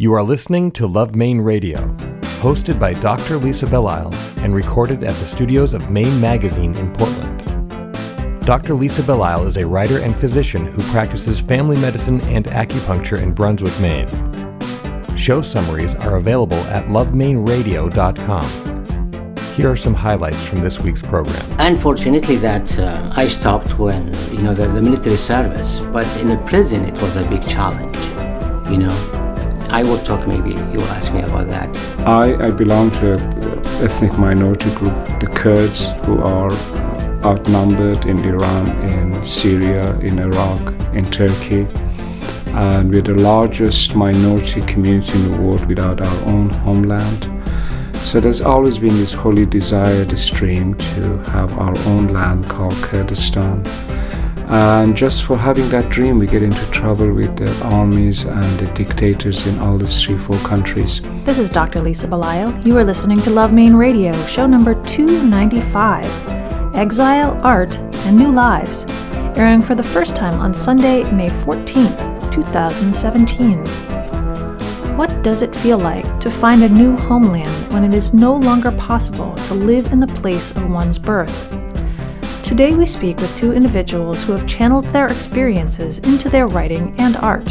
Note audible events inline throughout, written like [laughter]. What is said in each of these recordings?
You are listening to Love Maine Radio, hosted by Dr. Lisa Belisle and recorded at the studios of Maine Magazine in Portland. Dr. Lisa Belisle is a writer and physician who practices family medicine and acupuncture in Brunswick, Maine. Show summaries are available at lovemaineradio.com. Here are some highlights from this week's program. Unfortunately, that uh, I stopped when you know the, the military service, but in the prison it was a big challenge. You know, I will talk maybe you will ask me about that. I, I belong to an ethnic minority group, the Kurds, who are outnumbered in Iran, in Syria, in Iraq, in Turkey. And we're the largest minority community in the world without our own homeland. So there's always been this holy desire, this dream to have our own land called Kurdistan and just for having that dream, we get into trouble with the armies and the dictators in all these three, four countries. This is Dr. Lisa Belisle. You are listening to Love Maine Radio, show number 295 Exile, Art, and New Lives, airing for the first time on Sunday, May 14th, 2017. What does it feel like to find a new homeland when it is no longer possible to live in the place of one's birth? Today we speak with two individuals who have channeled their experiences into their writing and art.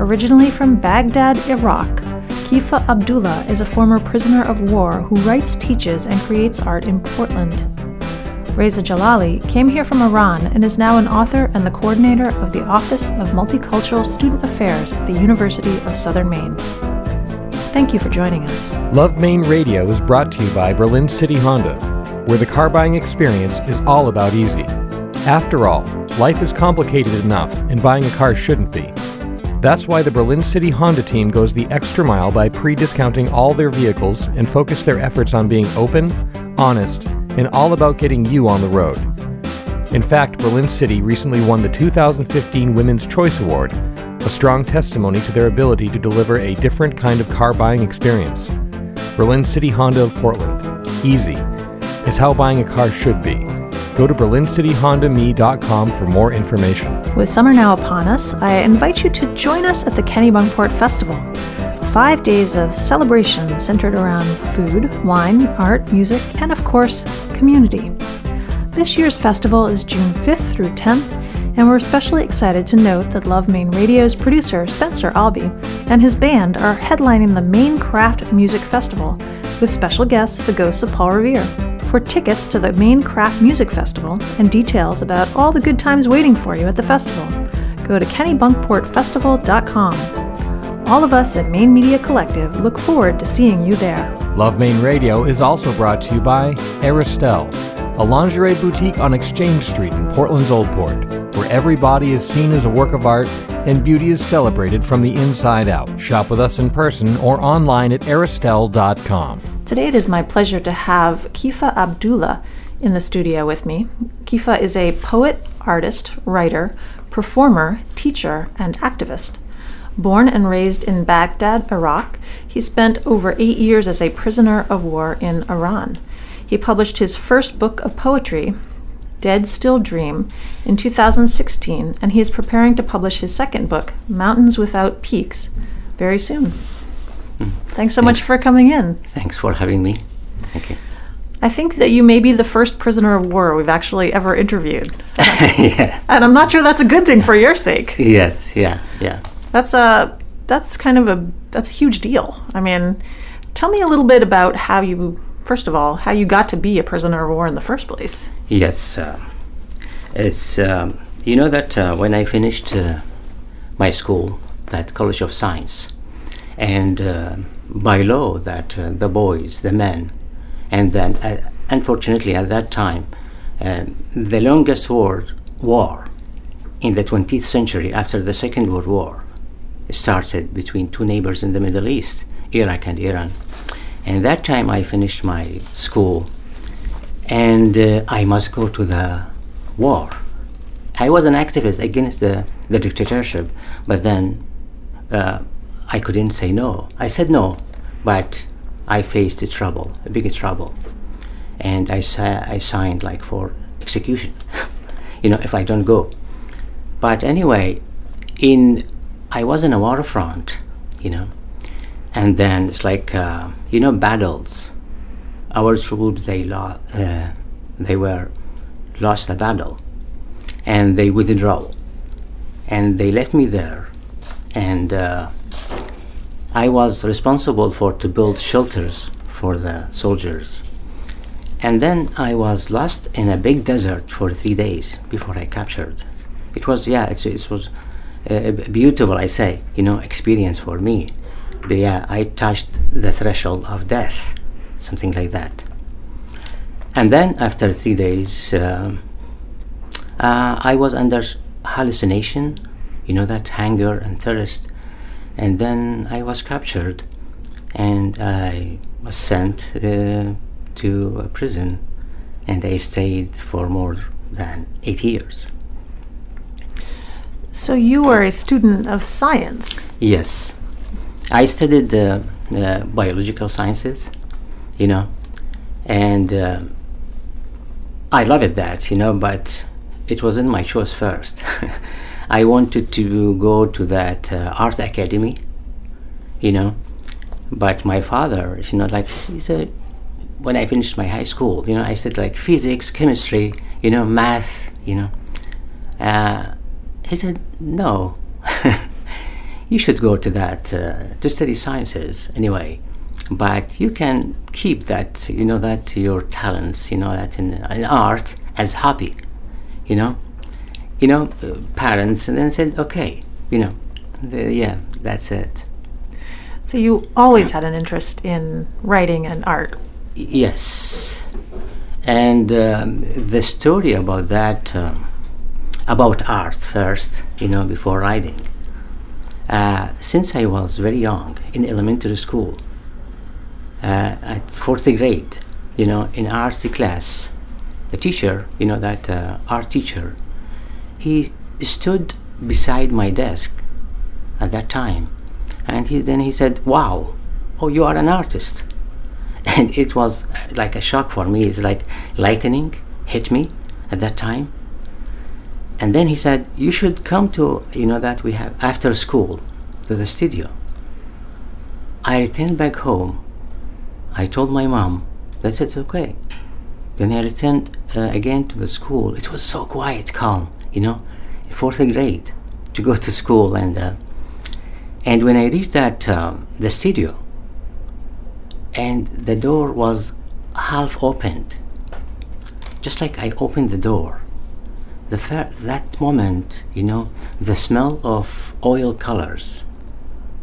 Originally from Baghdad, Iraq, Kifa Abdullah is a former prisoner of war who writes, teaches, and creates art in Portland. Reza Jalali came here from Iran and is now an author and the coordinator of the Office of Multicultural Student Affairs at the University of Southern Maine. Thank you for joining us. Love Maine Radio is brought to you by Berlin City Honda, where the car buying experience is all about easy. After all, life is complicated enough, and buying a car shouldn't be. That's why the Berlin City Honda team goes the extra mile by pre discounting all their vehicles and focus their efforts on being open, honest, and all about getting you on the road. In fact, Berlin City recently won the 2015 Women's Choice Award, a strong testimony to their ability to deliver a different kind of car buying experience. Berlin City Honda of Portland. Easy is how buying a car should be. Go to berlincityhondame.com for more information. With summer now upon us, I invite you to join us at the Kennebunkport Festival. Five days of celebration centered around food, wine, art, music, and of course, community. This year's festival is June 5th through 10th, and we're especially excited to note that Love Maine Radio's producer, Spencer Albee, and his band are headlining the Maine Craft Music Festival with special guests, the Ghosts of Paul Revere. For tickets to the Maine Craft Music Festival and details about all the good times waiting for you at the festival, go to kennebunkportfestival.com. All of us at Maine Media Collective look forward to seeing you there. Love Maine Radio is also brought to you by Aristelle, a lingerie boutique on Exchange Street in Portland's Old Port, where every body is seen as a work of art and beauty is celebrated from the inside out. Shop with us in person or online at aristelle.com. Today it is my pleasure to have Kifa Abdullah in the studio with me. Kifa is a poet, artist, writer, performer, teacher, and activist. Born and raised in Baghdad, Iraq, he spent over eight years as a prisoner of war in Iran. He published his first book of poetry, Dead Still Dream, in 2016, and he is preparing to publish his second book, Mountains Without Peaks, very soon. Thanks so Thanks. much for coming in. Thanks for having me. Thank you. I think that you may be the first prisoner of war we've actually ever interviewed. [laughs] yeah. And I'm not sure that's a good thing for your sake. Yes, yeah, yeah. That's a that's kind of a that's a huge deal. I mean, tell me a little bit about how you first of all, how you got to be a prisoner of war in the first place. Yes. Uh, it's um, you know that uh, when I finished uh, my school, that College of Science, and uh, by law that uh, the boys, the men, and then uh, unfortunately at that time, um, the longest war, war in the 20th century after the Second World War started between two neighbors in the Middle East, Iraq and Iran. And that time I finished my school and uh, I must go to the war. I was an activist against the, the dictatorship, but then uh, I couldn't say no. I said no, but I faced a trouble, a big trouble, and I sa- I signed like for execution. [laughs] you know, if I don't go. But anyway, in I was in a waterfront, you know, and then it's like uh, you know battles. Our troops they lo- uh, they were lost a battle, and they withdraw, and they left me there, and uh, I was responsible for to build shelters for the soldiers. And then I was lost in a big desert for three days before I captured. It was yeah, it was uh, beautiful, I say, you know, experience for me. But yeah, I touched the threshold of death, something like that. And then after three days, uh, uh, I was under hallucination, you know, that hunger and thirst. And then I was captured and I was sent uh, to a prison and I stayed for more than eight years. So you were a student of science. Yes. I studied uh, uh, biological sciences, you know, and uh, I loved that, you know, but it wasn't my choice first. [laughs] I wanted to go to that uh, art academy, you know, but my father, you know, like he said, when I finished my high school, you know, I said like physics, chemistry, you know, math, you know. Uh, he said, no, [laughs] you should go to that uh, to study sciences anyway. But you can keep that, you know, that your talents, you know, that in, in art as hobby, you know. You know, uh, parents, and then said, okay, you know, the, yeah, that's it. So you always had an interest in writing and art. Yes. And um, the story about that, um, about art first, you know, before writing. Uh, since I was very young in elementary school, uh, at fourth grade, you know, in art class, the teacher, you know, that uh, art teacher, he stood beside my desk at that time, and he then he said, "Wow, oh, you are an artist." [laughs] and it was like a shock for me. It's like lightning hit me at that time. And then he said, "You should come to you know that we have after school to the studio." I returned back home. I told my mom. That's it. Okay. Then I returned uh, again to the school. It was so quiet, calm. You know, fourth grade to go to school and uh, and when I reached that um, the studio, and the door was half opened, just like I opened the door. The fir- that moment, you know, the smell of oil colors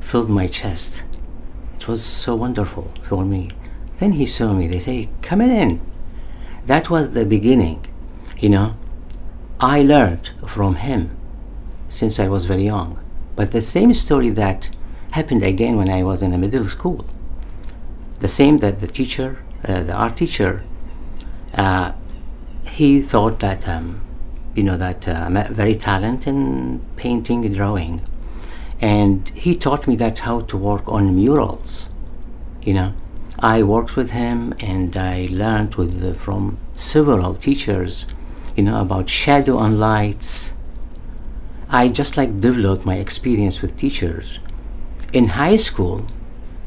filled my chest. It was so wonderful for me. Then he saw me. They say, "Come in." That was the beginning, you know. I learned from him since I was very young. But the same story that happened again when I was in a middle school the same that the teacher, uh, the art teacher, uh, he thought that um, you know that uh, I'm very talented in painting, and drawing, and he taught me that how to work on murals. You know, I worked with him and I learned with the, from several teachers, you know, about shadow and lights. I just like developed my experience with teachers. In high school,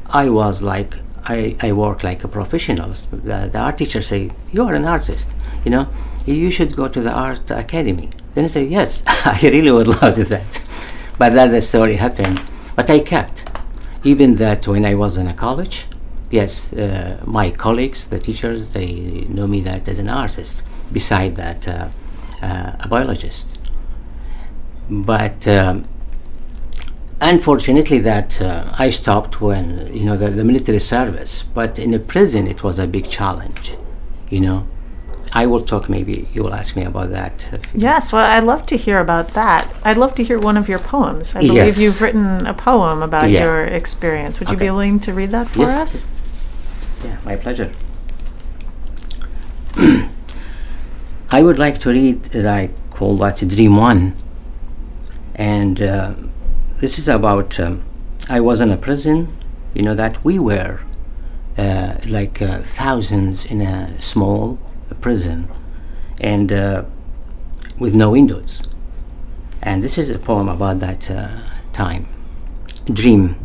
I was like I, I work like a professional. The, the art teacher say, you are an artist, you know, you should go to the art academy. Then I say, yes, [laughs] I really would love that. But then the story happened. But I kept. Even that when I was in a college, yes, uh, my colleagues, the teachers, they know me that as an artist, beside that uh, uh, a biologist. But um, unfortunately that uh, i stopped when you know the, the, military service but in the prison it was a big challenge you know i will talk maybe you will ask me about that yes well i'd love to hear about that i'd love to hear one of your poems i believe yes. you've written a poem about yeah. your experience would okay. you be willing to read that for yes. us yeah my pleasure [clears throat] i would like to read that i call that dream one and uh, this is about um, I was in a prison, you know that we were uh, like uh, thousands in a small prison, and uh, with no windows. And this is a poem about that uh, time. Dream.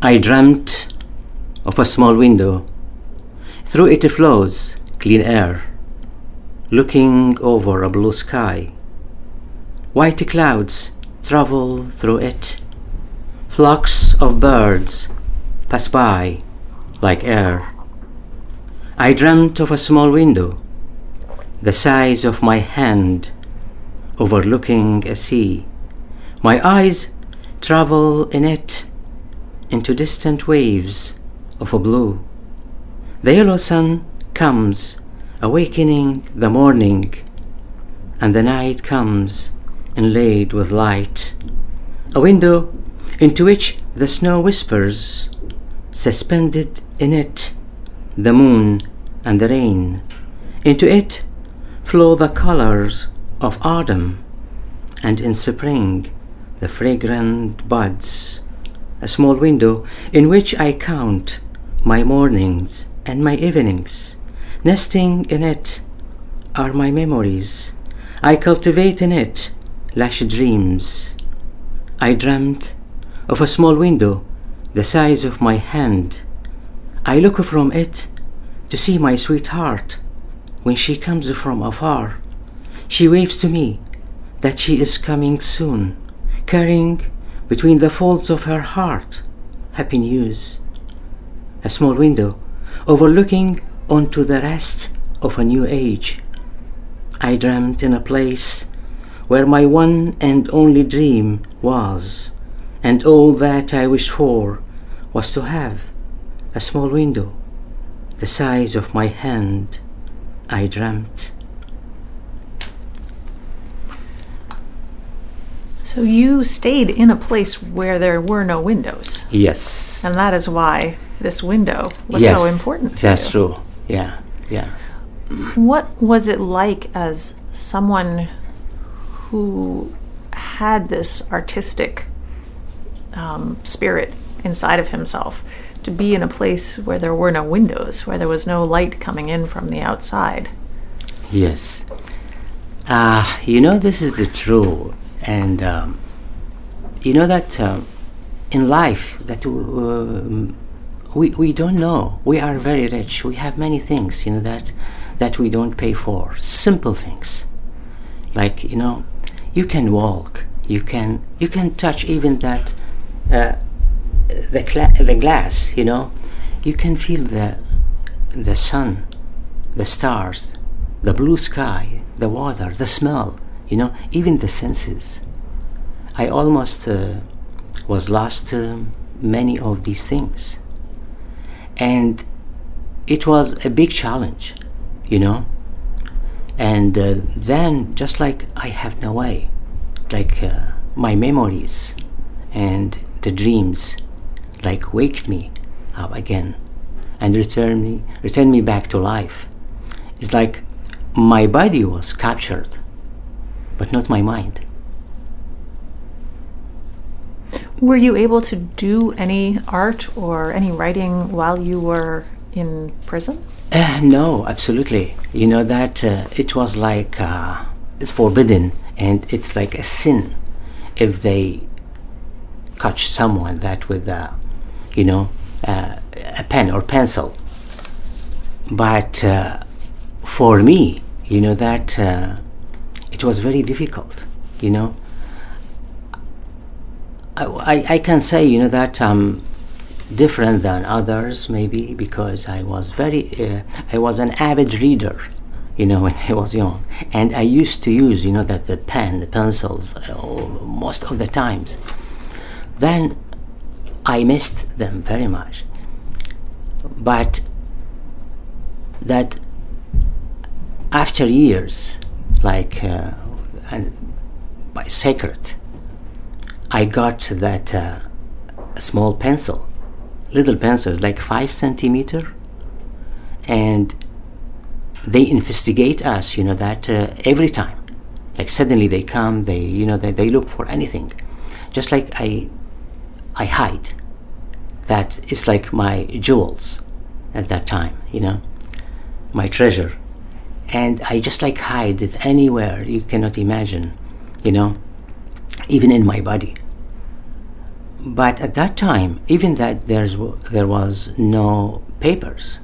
I dreamt of a small window. Through it flows clean air, looking over a blue sky. White clouds travel through it. Flocks of birds pass by like air. I dreamt of a small window, the size of my hand, overlooking a sea. My eyes travel in it into distant waves of a blue. The yellow sun comes, awakening the morning, and the night comes inlaid with light. A window into which the snow whispers, suspended in it the moon and the rain. Into it flow the colors of autumn, and in spring the fragrant buds. A small window in which I count my mornings and my evenings. Nesting in it are my memories. I cultivate in it lush dreams. I dreamt of a small window the size of my hand. I look from it to see my sweetheart when she comes from afar. She waves to me that she is coming soon, carrying between the folds of her heart happy news. A small window overlooking onto the rest of a new age. I dreamt in a place where my one and only dream was, and all that I wished for was to have a small window the size of my hand. I dreamt. So you stayed in a place where there were no windows, Yes. and that is why this window was yes. so important to That's you. true. Yeah. Yeah. What was it like as someone who had this artistic um, spirit inside of himself to be in a place where there were no windows, where there was no light coming in from the outside? Yes. Uh, you know, this is the true. And um, you know that um, in life that um, we, we don't know. We are very rich. We have many things, you know, that, that we don't pay for. Simple things. Like, you know, you can walk. You can, you can touch even that, uh, the, the glass, you know. You can feel the, the sun, the stars, the blue sky, the water, the smell, you know, even the senses. I almost uh, was lost many of these things. And it was a big challenge, you know. And uh, then, just like I have no way, like uh, my memories and the dreams, like wake me up again and return me, return me back to life. It's like my body was captured, but not my mind. Were you able to do any art or any writing while you were in prison? Uh, no, absolutely. You know that uh, it was like uh, it's forbidden and it's like a sin if they catch someone that with, uh, you know, uh, a pen or pencil. But uh, for me, you know that it was very difficult. You know, I, I, can say you know that I'm different than others maybe because I was very uh, I was an avid reader you know [laughs] when I was young. And I used to use you know that the pen the pencils uh, most of the times. Then I missed them very much. But that after years like uh, and by secret I got that uh, small pencil little pencils like five centimeter. And they investigate us you know that uh, every time. Like suddenly they come they you know they, they look for anything. Just like i i hide that is like my jewels at that time you know my treasure. And i just like hide it anywhere you cannot imagine you know even in my body but at that time, even that there's there was no papers,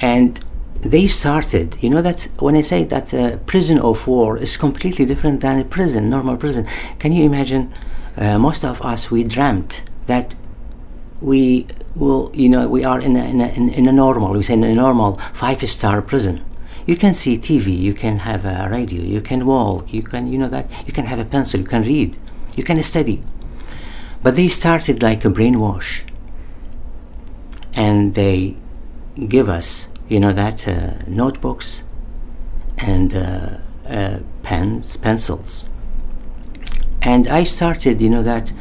and they started. You know that when I say that a prison of war is completely different than a prison, normal prison. Can you imagine? Uh, most of us we dreamt that we will, you know, we are in a, in a, in a normal, we say in a normal five-star prison. You can see TV, you can have a radio, you can walk, you can, you know that, you can have a pencil, you can read, you can study. But they started like a brainwash, and they give us, you know, that uh, notebooks and uh, uh, pens, pencils. And I started, you know, that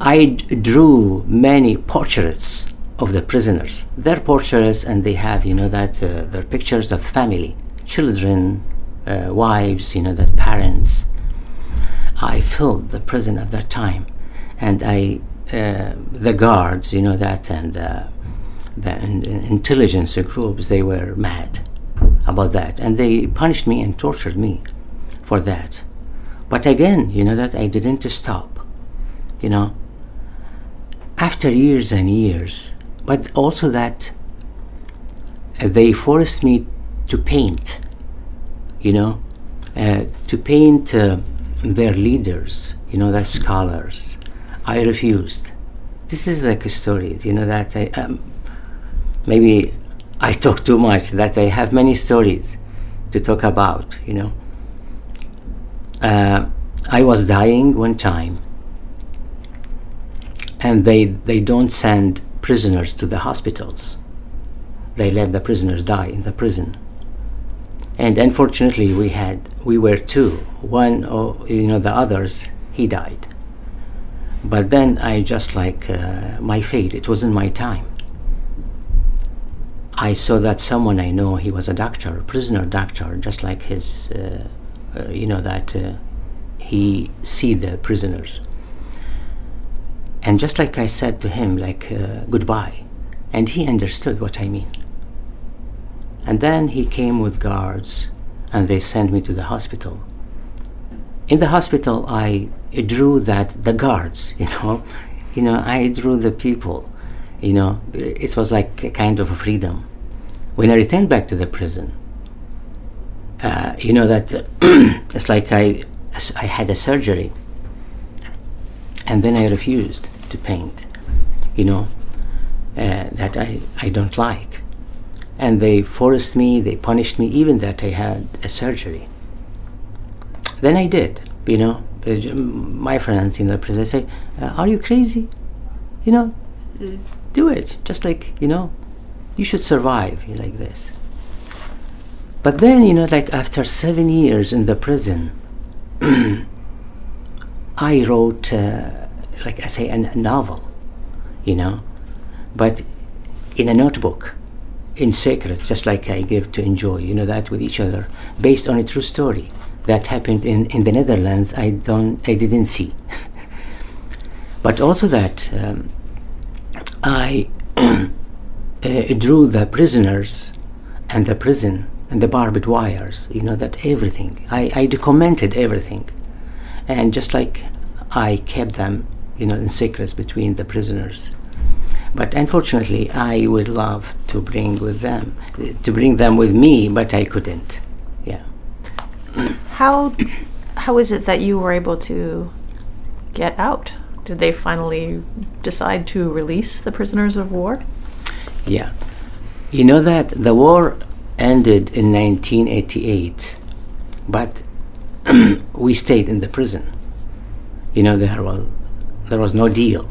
I drew many portraits of the prisoners. Their portraits, and they have, you know, that uh, their pictures of family, children, uh, wives, you know, that parents. I filled the prison at that time, and I, uh, the guards, you know, that, and uh, the in- intelligence groups, they were mad about that, and they punished me and tortured me for that. But again, you know, that I didn't stop, you know after years and years, but also that uh, they forced me to paint, you know, uh, to paint uh, their leaders, you know, the scholars. I refused. This is like a story, you know, that I, um, maybe I [laughs] talk too much, that I have many stories to talk about, you know. Uh, I was dying one time and they they don't send prisoners to the hospitals. They let the prisoners die in the prison. And unfortunately, we had we were two. One, oh, you know, the others he died. But then I just like uh, my fate. It wasn't my time. I saw that someone I know. He was a doctor, a prisoner doctor, just like his. Uh, uh, you know that uh, he see the prisoners and just like I said to him, like uh, goodbye, and he understood what I mean. And then he came with guards, and they sent me to the hospital. In the hospital, I drew that the guards, [laughs] you know, you know, I drew the people, you know. It was like a kind of a freedom. When I returned back to the prison, uh, you know that [clears throat] it's like I I had a surgery and then I refused to paint, you know, uh, that I, I don't like. And they forced me, they punished me, even that I had a surgery. Then I did, you know. Uh, my friends in the prison say, uh, Are you crazy? You know, do it. Just like, you know, you should survive like this. But then, you know, like after seven years in the prison, [clears throat] I wrote, uh, like I say, a novel, you know, but in a notebook, in secret, just like I give to enjoy, you know, that with each other, based on a true story that happened in, in the Netherlands. I don't, I didn't see, [laughs] but also that um, I [clears throat] uh, drew the prisoners and the prison and the barbed wires, you know, that everything. I, I documented everything and just like I kept them, you know, in secrets between the prisoners. But unfortunately, I would love to bring with them, to bring them with me, but I couldn't. Yeah. How how is it that you were able to get out? Did they finally decide to release the prisoners of war? Yeah. You know that the war ended in 1988, but [clears throat] we stayed in the prison. You know, there was, there was no deal.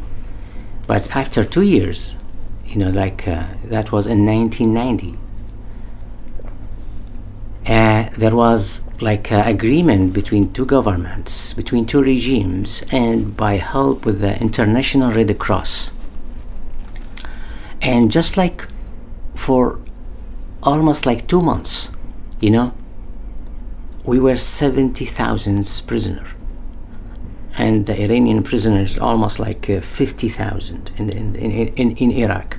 But after two years, you know, like uh, that was in 1990, uh, there was like an agreement between two governments, between two regimes, and by help with the International Red Cross. And just like for almost like two months, you know, we were 70,000 prisoners. And the Iranian prisoners almost like uh, 50,000 in, in, in, in, Iraq.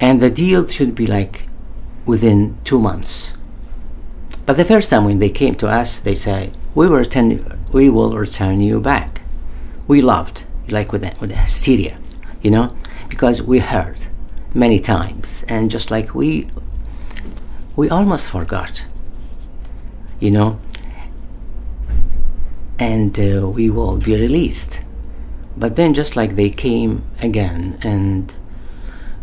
And the deal should be like within two months. But the first time when they came to us, they said, we will return, we will return you back. we loved, like with, with Syria, you know, because we heard many times, and just like we, we almost forgot, you know, and uh, we will be released. But then, just like they came again, and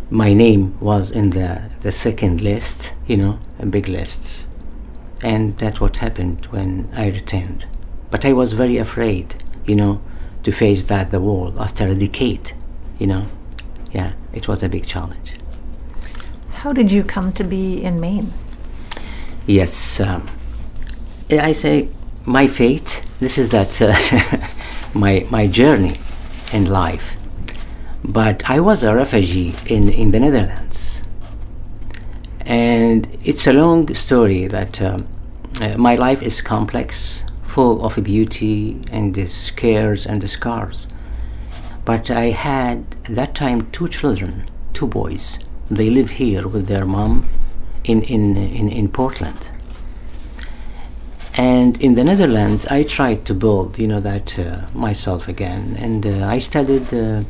my name was in the, the second list, you know, big lists. And that's what happened when I returned. But I was very afraid, you know, to face that the wall after a decade, you know. Yeah, it was a big challenge. How did you come to be in Maine? Yes, um, I say my fate. This is that uh, [laughs] my my journey in life. But I was a refugee in in the Netherlands, and it's a long story. That um, uh, my life is complex, full of beauty and the scares and the scars. But I had at that time two children, two boys. They live here with their mom in in in, in Portland and in the Netherlands, I tried to build, you know, that uh, myself again. And uh, I studied uh,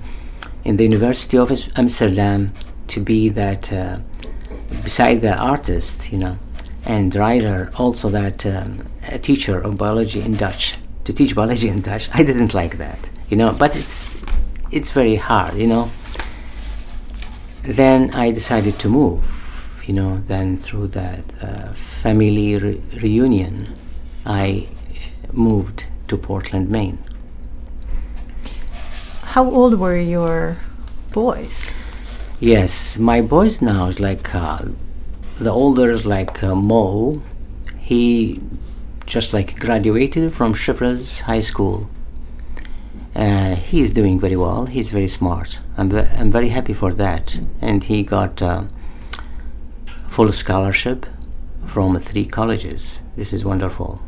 in the University of Amsterdam to be that, uh, beside the artist, you know, and writer, also that um, a teacher of biology in Dutch. To teach biology in Dutch, I didn't like that, you know. But it's it's very hard, you know. Then I decided to move, you know. Then through that uh, family re- reunion I moved to Portland, Maine. How old were your boys? Yes, my boys now is like uh, the older is like uh, Mo. He just like graduated from Shivers High School. Uh, he's doing very well. He's very smart. I'm, ve- I'm very happy for that. And he got uh, full scholarship from three colleges. This is wonderful.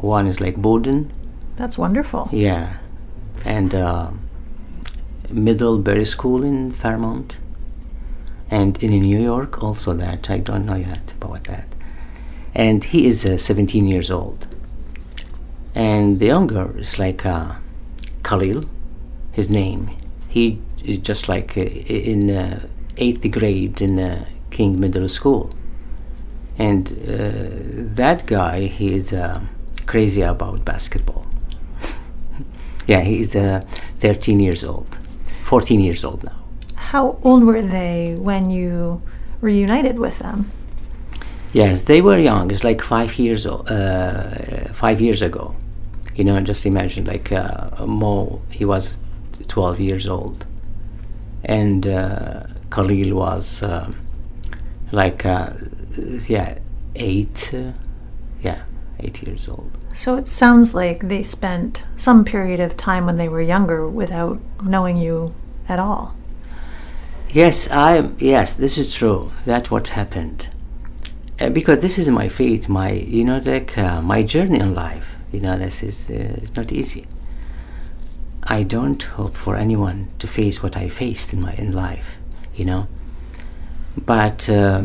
One is like Bowdoin. That's wonderful. Yeah, and uh, Middlebury School in Vermont, and in New York also that I don't know yet about that. And he is uh, 17 years old. And the younger is like uh, Khalil, his name. He is just like uh, in uh, eighth grade in uh, King Middle School. And uh, that guy, he is crazy about basketball. [laughs] yeah, he's uh, 13 years old, 14 years old now. How old were they when you reunited with them? Yes, they were young. It's like five years uh, five years ago. You know, just imagine like uh, Mo, he was 12 years old, and uh, Khalil was um, like uh, yeah eight, uh, yeah eight years old. So it sounds like they spent some period of time when they were younger without knowing you at all. Yes, I yes, this is true. That's what happened. Uh, because this is my fate, my you know, like uh, my journey in life. You know, this is uh, it's not easy. I don't hope for anyone to face what I faced in my in life. You know, but uh,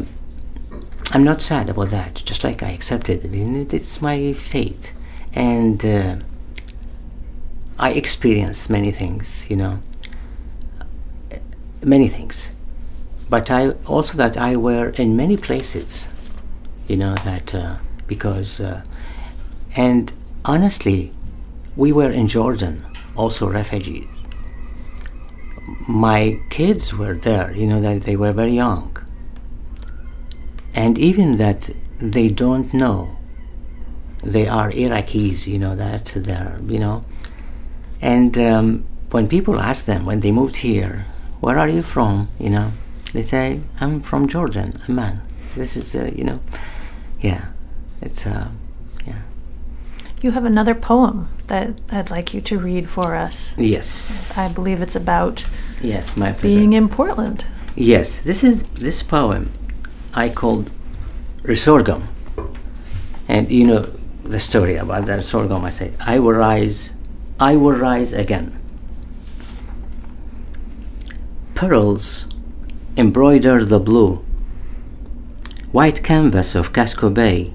I'm not sad about that. Just like I accepted. I mean, it's my fate, and uh, I experienced many things. You know, many things. But I also that I were in many places. You know that uh, because, uh, and honestly, we were in Jordan, also refugees. My kids were there. You know that they were very young and even that they don't know they are Iraqis, you know that they're you know, and um, when people ask them when they moved here, where are you from? You know, they say I'm from Jordan, Amman. This is uh, you know, yeah, it's uh, yeah. You have another poem that I'd like you to read for us. Yes. I believe it's about yes, my pleasure. being in Portland. Yes, this is this poem I called Resurgam. And you know the story about that sorghum. I say, I will rise, I will rise again. Pearls embroider the blue, white canvas of Casco Bay,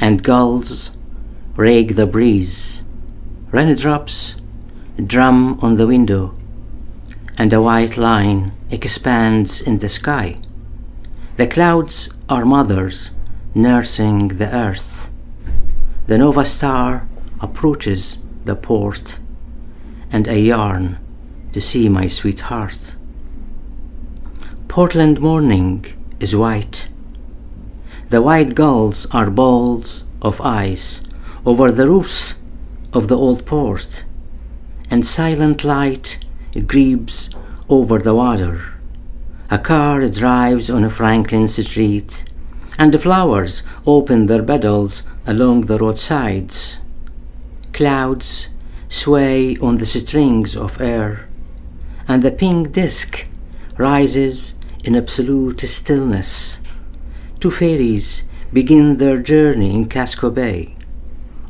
and gulls rake the breeze, raindrops drum on the window, and a white line expands in the sky. The clouds are mothers nursing the earth. The Nova Star approaches the port, and I yearn to see my sweetheart. Portland morning is white. The white gulls are balls of ice over the roofs of the old port, and silent light grieves over the water. A car drives on a Franklin street, and the flowers open their petals along the roadsides. Clouds sway on the strings of air, and the pink disk rises in absolute stillness. Two fairies begin their journey in Casco Bay.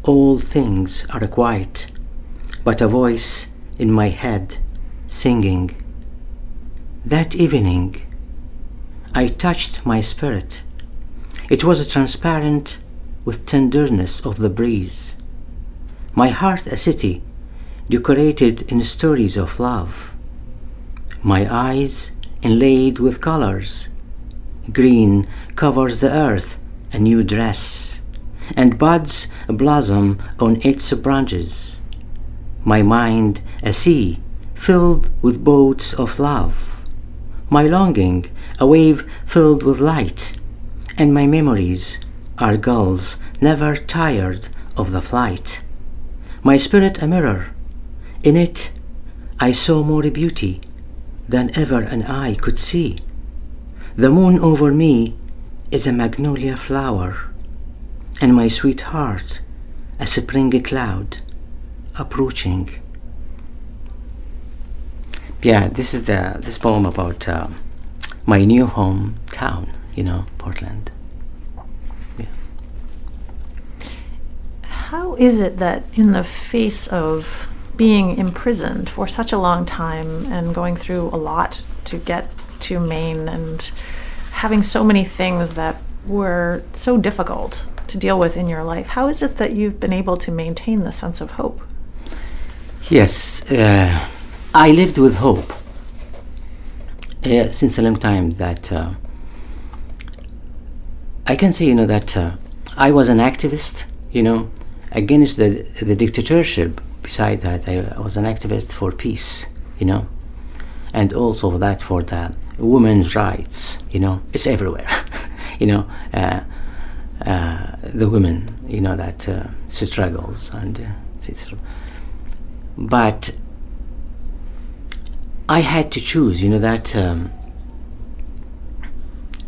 All things are quiet, but a voice in my head singing. That evening, I touched my spirit. It was transparent with tenderness of the breeze. My heart a city decorated in stories of love. My eyes inlaid with colors. Green covers the earth, a new dress, and buds blossom on its branches. My mind a sea filled with boats of love. My longing a wave filled with light, and my memories are gulls never tired of the flight. My spirit a mirror, in it I saw more beauty than ever an eye could see. The moon over me is a magnolia flower, and my sweetheart a spring cloud approaching. Yeah, this is the this poem about uh, my new hometown, you know, Portland. Yeah. How is it that, in the face of being imprisoned for such a long time and going through a lot to get to Maine and having so many things that were so difficult to deal with in your life, how is it that you've been able to maintain the sense of hope? Yes, uh, I lived with hope uh, since a long time. That uh, I can say, you know, that uh, I was an activist, you know, against the the dictatorship. Beside that, I, was an activist for peace, you know, and also for that for the women's rights. You know, it's everywhere. [laughs] you know, uh, uh, the women, you know, that uh, struggles and it's, but I had to choose, you know, that um,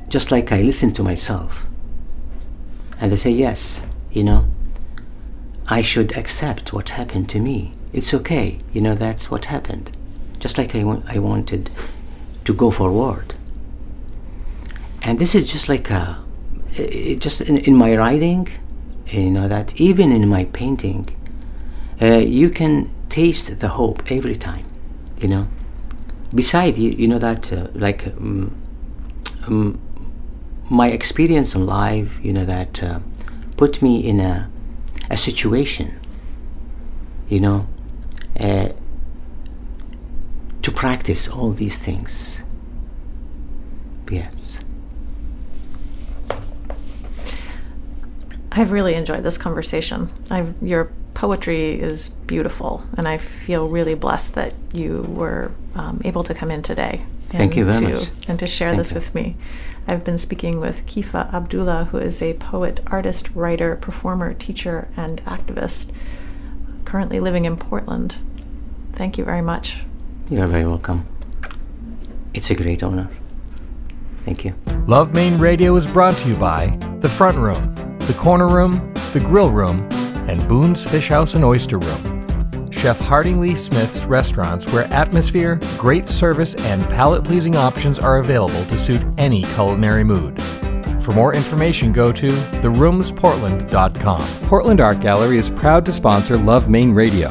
just like I listen to myself and I say, yes, you know, I should accept what happened to me. It's okay, you know, that's what happened. Just like I, wa- I wanted to go forward. And this is just like a, just in, in my writing, you know, that even in my painting, uh, you can taste the hope every time, you know. Beside, you, you know, that uh, like um, um, my experience in life, you know, that uh, put me in a, a situation, you know, uh, to practice all these things. Yes. I've really enjoyed this conversation. I've, your poetry is beautiful, and I feel really blessed that you were um, able to come in today. Thank you and very to, much. And to share Thank this you. with me. I've been speaking with Kifa Abdullah, who is a poet, artist, writer, performer, teacher, and activist, currently living in Portland. Thank you very much. You are very welcome. It's a great honor. Thank you. Love Maine Radio is brought to you by The Front Room, The Corner Room, The Grill Room, and Boone's Fish House and Oyster Room. Chef Harding Lee Smith's restaurants where atmosphere, great service, and palate pleasing options are available to suit any culinary mood. For more information, go to theroomsportland.com. Portland Art Gallery is proud to sponsor Love Maine Radio.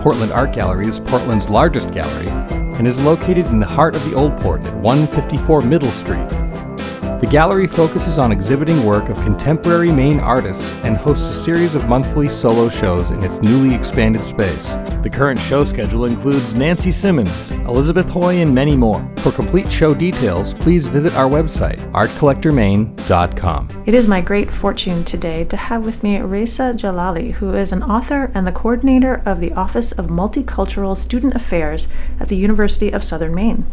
Portland Art Gallery is Portland's largest gallery and is located in the heart of the Old Port at 154 Middle Street. The gallery focuses on exhibiting work of contemporary Maine artists and hosts a series of monthly solo shows in its newly expanded space. The current show schedule includes Nancy Simmons, Elizabeth Hoy, and many more. For complete show details, please visit our website, artcollectormaine.com. It is my great fortune today to have with me Reza Jalali, who is an author and the coordinator of the Office of Multicultural Student Affairs at the University of Southern Maine.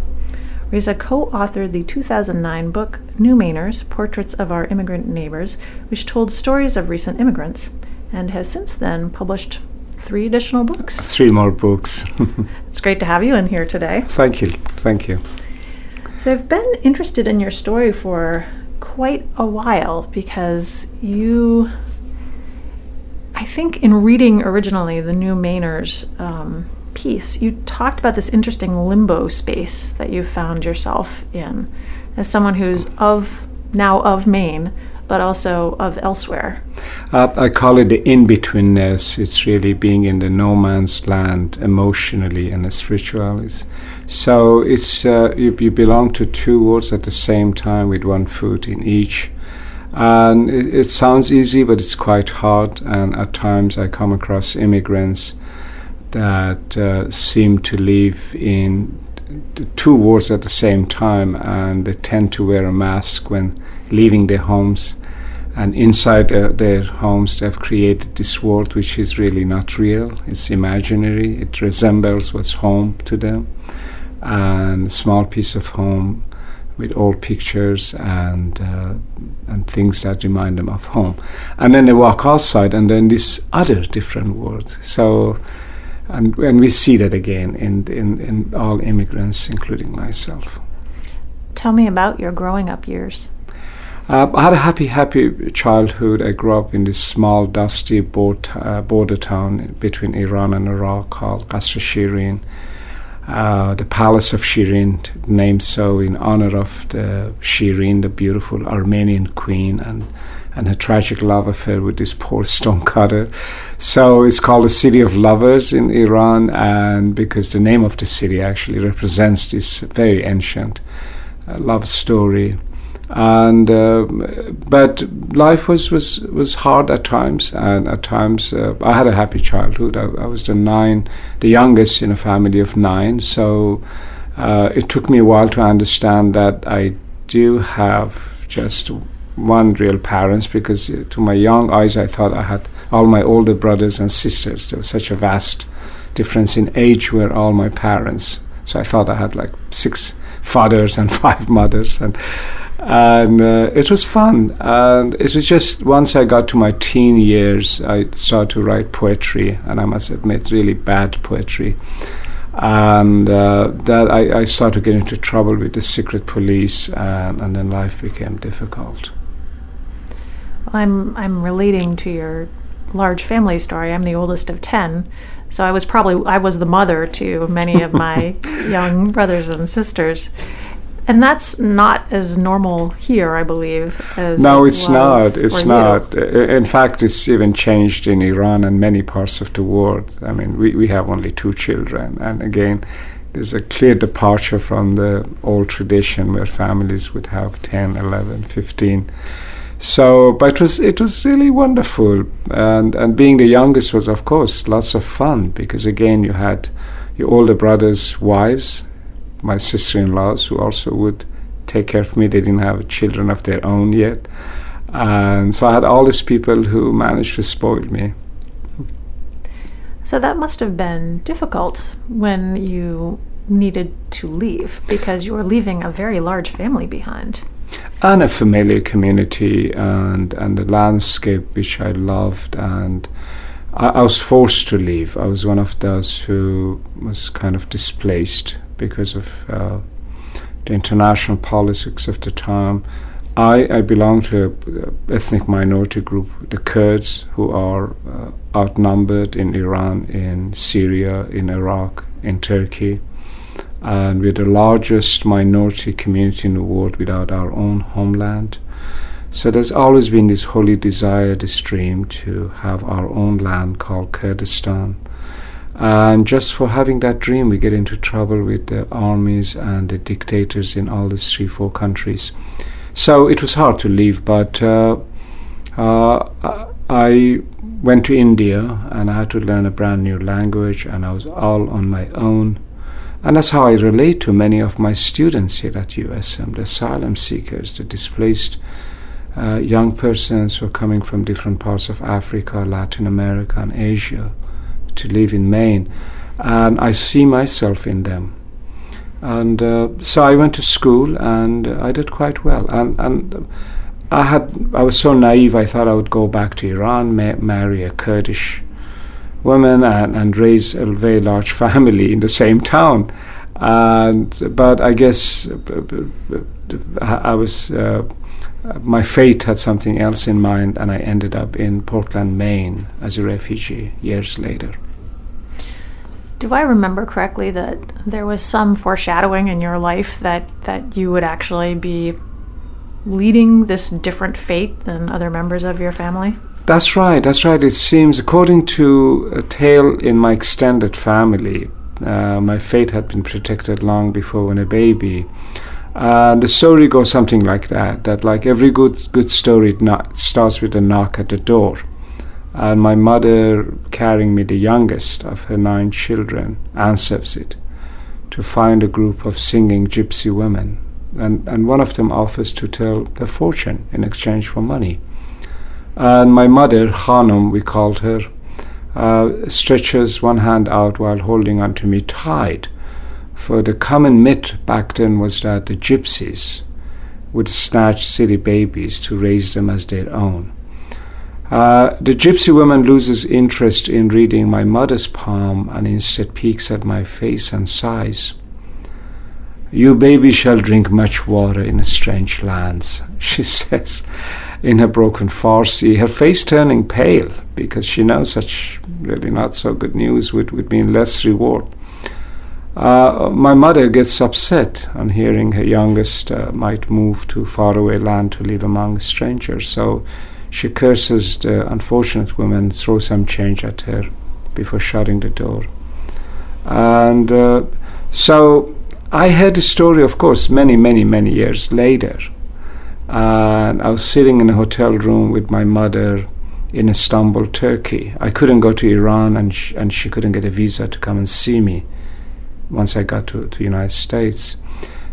Reza co authored the 2009 book New Mainers Portraits of Our Immigrant Neighbors, which told stories of recent immigrants, and has since then published three additional books. Three more books. [laughs] it's great to have you in here today. Thank you. Thank you. So, I've been interested in your story for quite a while because you. I think in reading originally the New Mainers, um, piece, you talked about this interesting limbo space that you found yourself in as someone who's of now of Maine, but also of elsewhere. Uh, I call it the in betweenness. It's really being in the no man's land emotionally and spiritually. So it's uh, you, you, belong to two worlds at the same time with one foot in each. And it, it sounds easy, but it's quite hard. And at times I come across immigrants that uh, seem to live in two wars at the same time and they tend to wear a mask when leaving their homes. And inside uh, their homes they've created this world which is really not real. It's imaginary. It resembles what's home to them. And a small piece of home with old pictures and uh, and things that remind them of home. And then they walk outside and then this other different world. So and, and we see that again in, in, in all immigrants, including myself. Tell me about your growing up years. Uh, I had a happy, happy childhood. I grew up in this small, dusty board, uh, border town between Iran and Iraq called Qasr Shirin. Uh, the Palace of Shirin, named so in honor of the Shirin, the beautiful Armenian queen, and and her tragic love affair with this poor [laughs] stonecutter. So it's called the City of Lovers in Iran, and because the name of the city actually represents this very ancient uh, love story. And uh, but life was, was was hard at times, and at times uh, I had a happy childhood. I, I, was the nine, the youngest in a family of nine. So uh, it took me a while to understand that I do have just one real parents because to my young eyes I thought I had all my older brothers and sisters. There was such a vast difference in age where all my parents. So I thought I had like six fathers and [laughs] five mothers and and uh, it was fun and it was just once i got to my teen years i started to write poetry and i must admit really bad poetry and uh, that I, I, started to get into trouble with the secret police and, and then life became difficult I'm I'm relating to your large family story. I'm the oldest of 10. So I was probably I was the mother to many of my [laughs] young brothers and sisters. And that's not as normal here, I believe. As no, it it's not. It's not. In fact, it's even changed in Iran and many parts of the world. I mean, we, we have only two children. And again, there's a clear departure from the old tradition where families would have 10, 11, 15 so, but it was it was really wonderful, and and being the youngest was of course lots of fun because again you had your older brothers' wives, my sister-in-laws who also would take care of me. They didn't have children of their own yet, and so I had all these people who managed to spoil me. So that must have been difficult when you needed to leave because you were leaving a very large family behind and a familiar community and and the landscape which I loved and I, I, was forced to leave. I was one of those who was kind of displaced because of uh, the international politics of the time. I, I belong to an ethnic minority group, the Kurds, who are uh, outnumbered in Iran, in Syria, in Iraq, in Turkey and we're the largest minority community in the world without our own homeland. So there's always been this holy desire, this dream to have our own land called Kurdistan. And just for having that dream, we get into trouble with the armies and the dictators in all these three, four countries. So it was hard to leave, but uh, uh, I went to India and I had to learn a brand new language, and I was all on my own. And that's how I relate to many of my students here at USM, the asylum seekers, the displaced uh, young persons who are coming from different parts of Africa, Latin America, and Asia to live in Maine. And I see myself in them. And uh, so I went to school and I did quite well. And, and I had I was so naive. I thought I would go back to Iran, ma- marry a Kurdish woman, and, and raise a very large family in the same town. And but I guess I was uh, my fate had something else in mind, and I ended up in Portland, Maine, as a refugee years later. Do I remember correctly that there was some foreshadowing in your life that that you would actually be leading this different fate than other members of your family? That's right. That's right. It seems, according to a tale in my extended family, uh, my fate had been predicted long before when a baby. Uh, the story goes something like that. That like every good good story, it starts with a knock at the door. And my mother, carrying me the youngest of her nine children, answers it to find a group of singing gypsy women and, and one of them offers to tell the fortune in exchange for money. And my mother, Khanum, we called her, uh, stretches one hand out while holding onto me tight. For the common myth back then was that the gypsies would snatch city babies to raise them as their own. Uh, the gypsy woman loses interest in reading my mother's palm and instead peeks at my face and sighs. You baby shall drink much water in strange lands, [laughs] she says in her broken Farsi, her face turning pale because she knows such really not so good news would, would mean less reward. Uh, my mother gets upset on hearing her youngest uh, might move to faraway land to live among strangers, so she curses the unfortunate woman, throws some change at her before shutting the door. And uh, so I heard the story, of course, many, many, many years later. And I was sitting in a hotel room with my mother in Istanbul, Turkey. I couldn't go to Iran, and, sh- and she couldn't get a visa to come and see me once I got to the United States.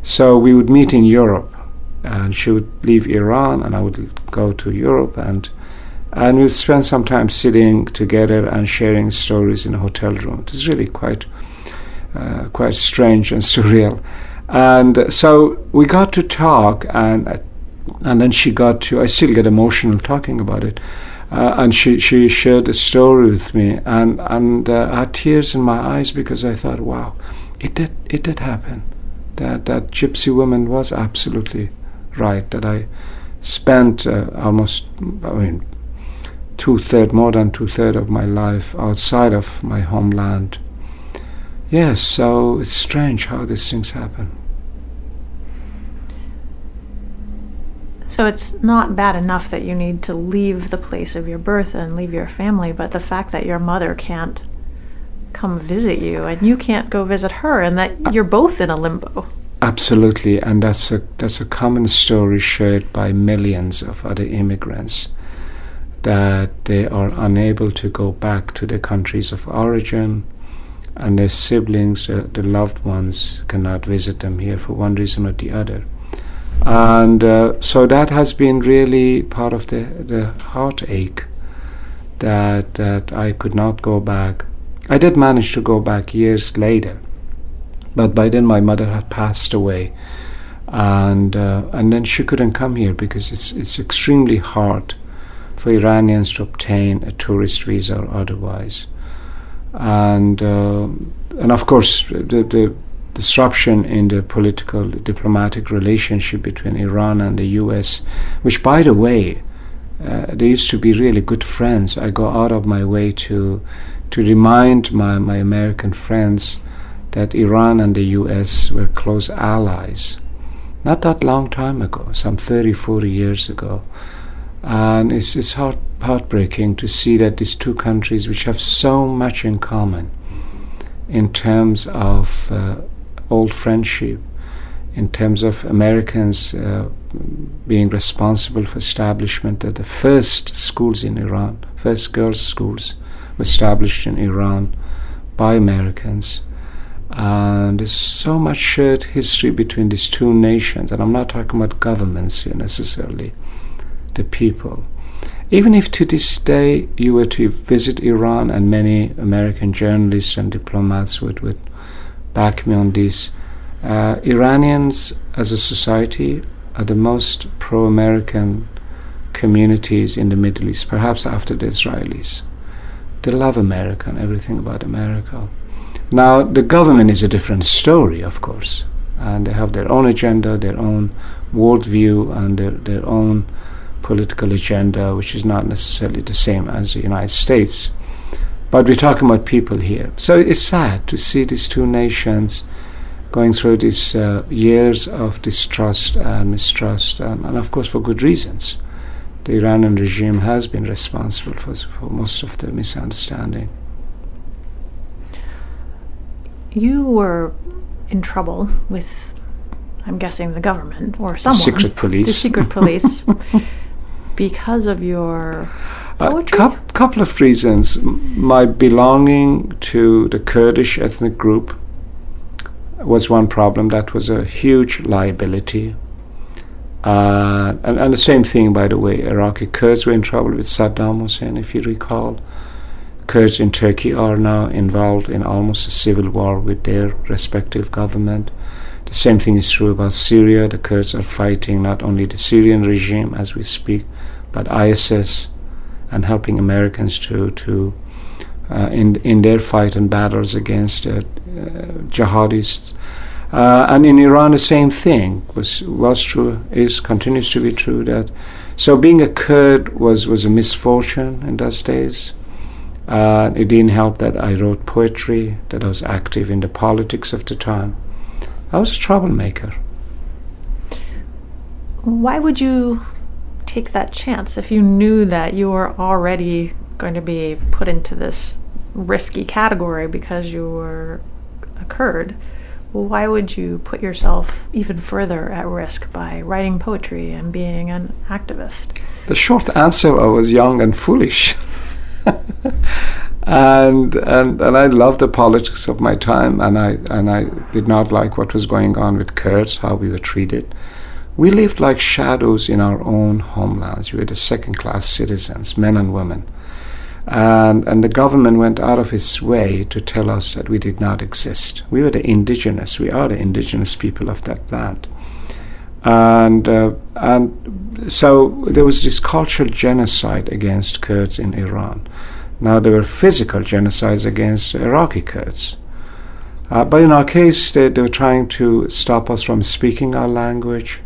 So we would meet in Europe, and she would leave Iran, and I would go to Europe, and and we'd spend some time sitting together and sharing stories in a hotel room. It was really quite uh, quite strange and [laughs] surreal. And so we got to talk, and and then she got to. I still get emotional talking about it. Uh, and she, she shared a story with me, and and uh, I had tears in my eyes because I thought, wow, it did it did happen. That that gypsy woman was absolutely right. That I spent uh, almost, I mean, two third more than two third of my life outside of my homeland Yes, so it's strange how these things happen. So it's not bad enough that you need to leave the place of your birth and leave your family, but the fact that your mother can't come visit you and you can't go visit her and that you're both in a limbo. Absolutely, and that's a that's a common story shared by millions of other immigrants that they are unable to go back to their countries of origin and their siblings, uh, the loved ones, cannot visit them here for one reason or the other. And uh, so that has been really part of the, the heartache that, that I could not go back. I did manage to go back years later, but by then my mother had passed away. And, uh, and then she couldn't come here because it's, it's extremely hard for Iranians to obtain a tourist visa or otherwise and uh, and of course the, the disruption in the political diplomatic relationship between Iran and the U.S., which by the way. Uh, they used to be really good friends. I go out of my way to to remind my, my American friends that Iran and the US were close allies. Not that long time ago, some 30, 40 years ago. And it's, it's heart, heartbreaking to see that these two countries, which have so much in common in terms of uh, old friendship, in terms of Americans uh, being responsible for establishment of the first schools in Iran, first girls' schools were established in Iran by Americans. And there's so much shared history between these two nations, and I'm not talking about governments here necessarily, the people. Even if to this day you were to visit Iran, and many American journalists and diplomats would, would back me on this, uh, Iranians as a society are the most pro American communities in the Middle East, perhaps after the Israelis. They love America and everything about America. Now, the government is a different story, of course, and they have their own agenda, their own worldview, and their, their own political agenda, which is not necessarily the same as the United States. But we're talking about people here. So it's sad to see these two nations going through these uh, years of distrust and mistrust, and, and, of course for good reasons. The Iranian regime has been responsible for, for most of the misunderstanding. You were in trouble with, I'm guessing, the government or someone. Secret police. The secret police. [laughs] because of your poetry? A cu- couple of reasons. My belonging to the Kurdish ethnic group was one problem. That was a huge liability. Uh, and, and, the same thing, by the way, Iraqi Kurds were in trouble with Saddam Hussein, if you recall. Kurds in Turkey are now involved in almost a civil war with their respective government. Same thing is true about Syria. The Kurds are fighting not only the Syrian regime as we speak, but ISIS and helping Americans to, to uh, in, in their fight and battles against uh, jihadists. Uh, and in Iran, the same thing was was true, is continues to be true. That so being a Kurd was was a misfortune in those days. Uh, it didn't help that I wrote poetry, that I was active in the politics of the time. I was a troublemaker. Why would you take that chance if you knew that you were already going to be put into this risky category because you were a Kurd? Why would you put yourself even further at risk by writing poetry and being an activist? The short answer I was young and foolish. [laughs] [laughs] and and and I loved the politics of my time, and I and I did not like what was going on with Kurds, how we were treated. We lived like shadows in our own homelands. We were the second-class citizens, men and women, and and the government went out of its way to tell us that we did not exist. We were the indigenous. We are the indigenous people of that land and uh, and so there was this cultural genocide against Kurds in Iran. Now there were physical genocides against Iraqi Kurds, uh, but in our case they, they, were trying to stop us from speaking our language,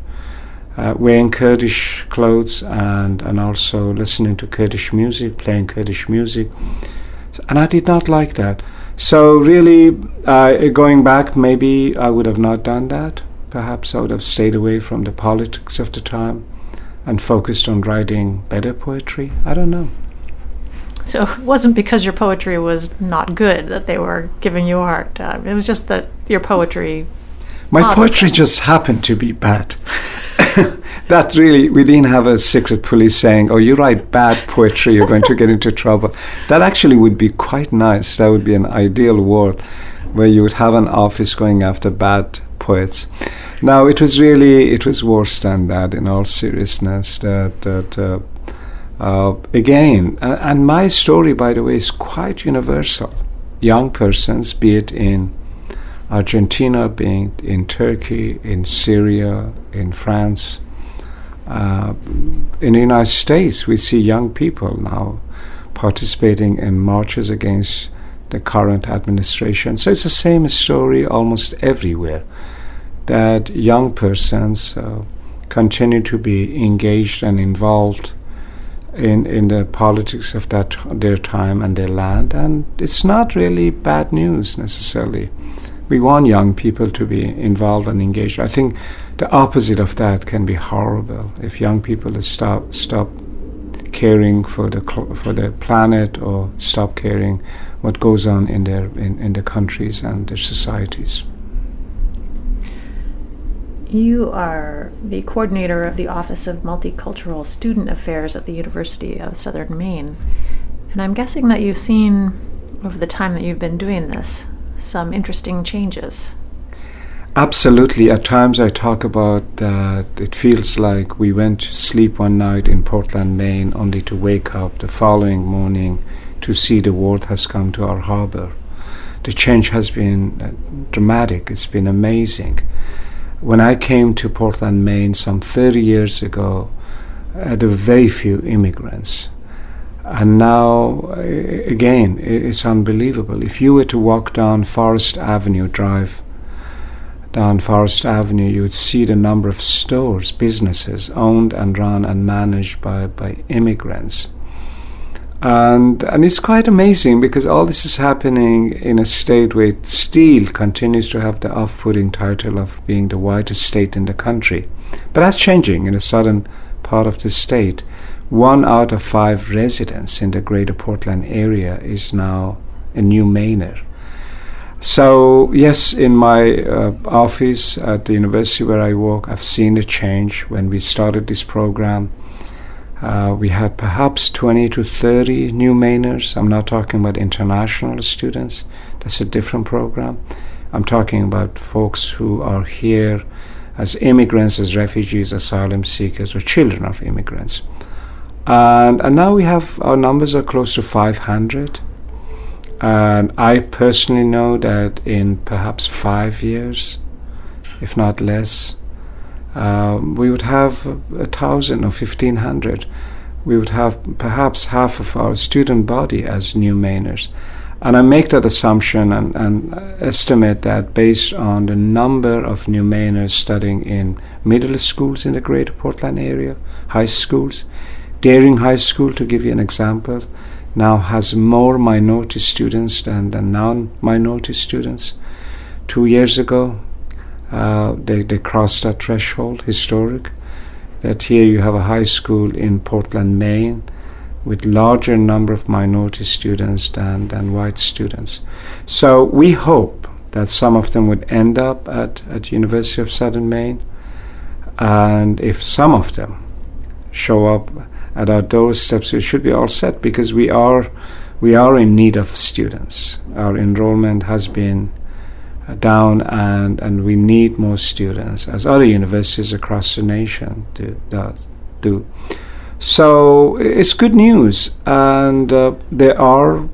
uh, wearing Kurdish clothes, and and also listening to Kurdish music, playing Kurdish music, and I did not like that. So really, going back, maybe I would have not done that Perhaps I would have stayed away from the politics of the time and focused on writing better poetry. I don't know. So it wasn't because your poetry was not good that they were giving you art. Uh, it was just that your poetry. My poetry them. just happened to be bad. [laughs] that really, we didn't have a secret police saying, oh, you write bad poetry, you're going to get into trouble. That actually would be quite nice. That would be an ideal world where you would have an office going after bad poets. Now it was really it was worse than that. In all seriousness, that that uh, uh, again, and my story, by the way, is quite universal. Young persons, be it in Argentina, being in Turkey, in Syria, in France, uh, in the United States, we see young people now participating in marches against the current administration. So it's the same story almost everywhere that young persons uh, continue to be engaged and involved in, in the politics of that their time and their land. And it's not really bad news necessarily. We want young people to be involved and engaged. I think the opposite of that can be horrible. If young people stop stop caring for the for the planet or stop caring what goes on in their in, in their countries and their societies. You are the coordinator of the Office of Multicultural Student Affairs at the University of Southern Maine. And I'm guessing that you've seen, over the time that you've been doing this, some interesting changes. Absolutely. At times I talk about that it feels like we went to sleep one night in Portland, Maine, only to wake up the following morning to see the world has come to our harbor. The change has been uh, dramatic, it's been amazing. When I came to Portland, Maine some 30 years ago, there were very few immigrants. And now, again, it's unbelievable. If you were to walk down Forest Avenue Drive, down Forest Avenue, you would see the number of stores, businesses owned and run and managed by, by immigrants and and it's quite amazing because all this is happening in a state where it still continues to have the off-putting title of being the whitest state in the country, but that's changing in a southern part of the state. One out of five residents in the Greater Portland area is now a new Mainer. So yes, in my uh, office at the university where I work, I've seen a change when we started this program uh, we had perhaps 20 to 30 new Mainers. I'm not talking about international students, that's a different program. I'm talking about folks who are here as immigrants, as refugees, asylum seekers, or children of immigrants. And, and now we have our numbers are close to 500. And I personally know that in perhaps five years, if not less, um, we would have a thousand or fifteen hundred. We would have perhaps half of our student body as new Mainers. And I make that assumption and, and estimate that based on the number of new Mainers studying in middle schools in the greater Portland area, high schools. Deering High School, to give you an example, now has more minority students than, than non minority students. Two years ago, uh, they, they crossed that threshold, historic, that here you have a high school in Portland, Maine, with larger number of minority students than, than white students. So we hope that some of them would end up at, at University of Southern Maine, and if some of them show up at our doorsteps, we should be all set because we are we are in need of students. Our enrollment has been down and, and we need more students as other universities across the nation do. do. So it's good news and uh, there are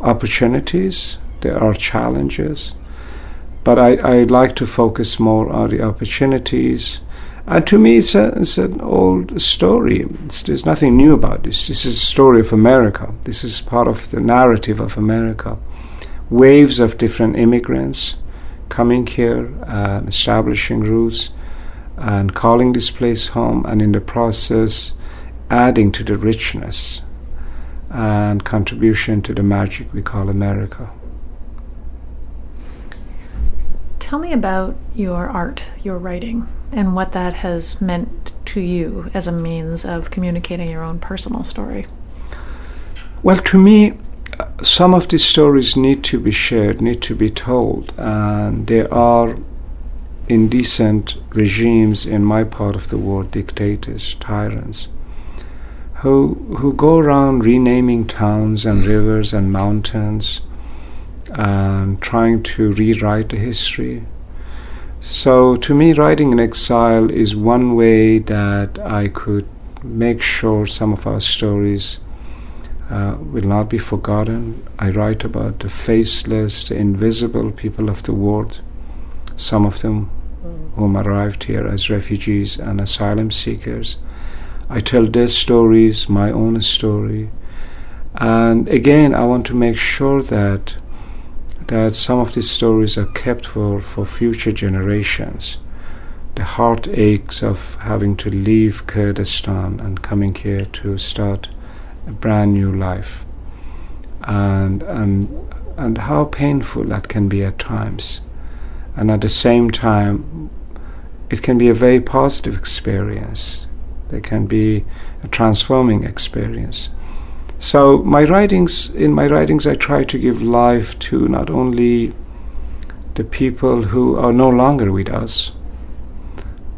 opportunities, there are challenges, but I, I like to focus more on the opportunities. And to me, it's, a, it's an old story. It's, there's nothing new about this. This is a story of America. This is part of the narrative of America. Waves of different immigrants, coming here and establishing roots and calling this place home, and in the process, adding to the richness and contribution to the magic we call America. Tell me about your art, your writing, and what that has meant to you as a means of communicating your own personal story. Well, to me, some of these stories need to be shared, need to be told, and there are indecent regimes in my part of the world, dictators, tyrants, who who go around renaming towns and rivers and mountains and trying to rewrite the history. So to me writing in exile is one way that I could make sure some of our stories uh, will not be forgotten. I write about the faceless, the invisible people of the world, some of them whom arrived here as refugees and asylum seekers. I tell their stories, my own story. And again, I want to make sure that that some of these stories are kept for, for future generations. The heartaches of having to leave Kurdistan and coming here to start a brand new life. And and and how painful that can be at times. And at the same time it can be a very positive experience. It can be a transforming experience. So my writings in my writings i try to give life to not only the people who are no longer with us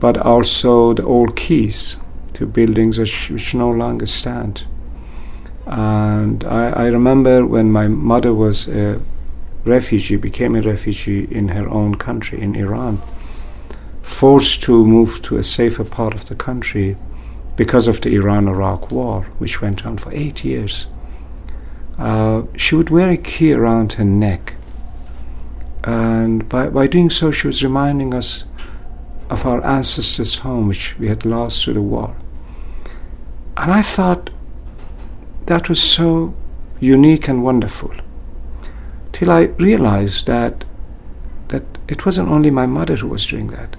but also the old keys to buildings which, which no longer stand. And I, I remember when my mother was a refugee, became a refugee in her own country, in Iran, forced to move to a safer part of the country because of the Iran Iraq war, which went on for eight years. Uh, she would wear a key around her neck. And by, by doing so, she was reminding us of our ancestors' home, which we had lost through the war. And I thought that was so unique and wonderful. Till I realized that that it wasn't only my mother who was doing that.